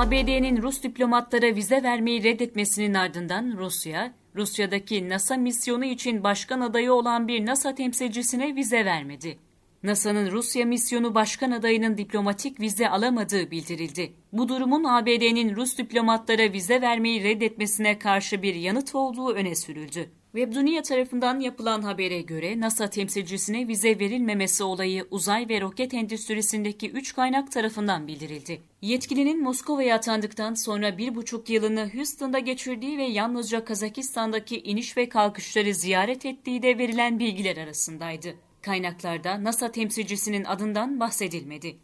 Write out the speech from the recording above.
ABD'nin Rus diplomatlara vize vermeyi reddetmesinin ardından Rusya, Rusya'daki NASA misyonu için başkan adayı olan bir NASA temsilcisine vize vermedi. NASA'nın Rusya misyonu başkan adayının diplomatik vize alamadığı bildirildi. Bu durumun ABD'nin Rus diplomatlara vize vermeyi reddetmesine karşı bir yanıt olduğu öne sürüldü. Webdunia tarafından yapılan habere göre NASA temsilcisine vize verilmemesi olayı uzay ve roket endüstrisindeki üç kaynak tarafından bildirildi. Yetkilinin Moskova'ya atandıktan sonra bir buçuk yılını Houston'da geçirdiği ve yalnızca Kazakistan'daki iniş ve kalkışları ziyaret ettiği de verilen bilgiler arasındaydı. Kaynaklarda NASA temsilcisinin adından bahsedilmedi.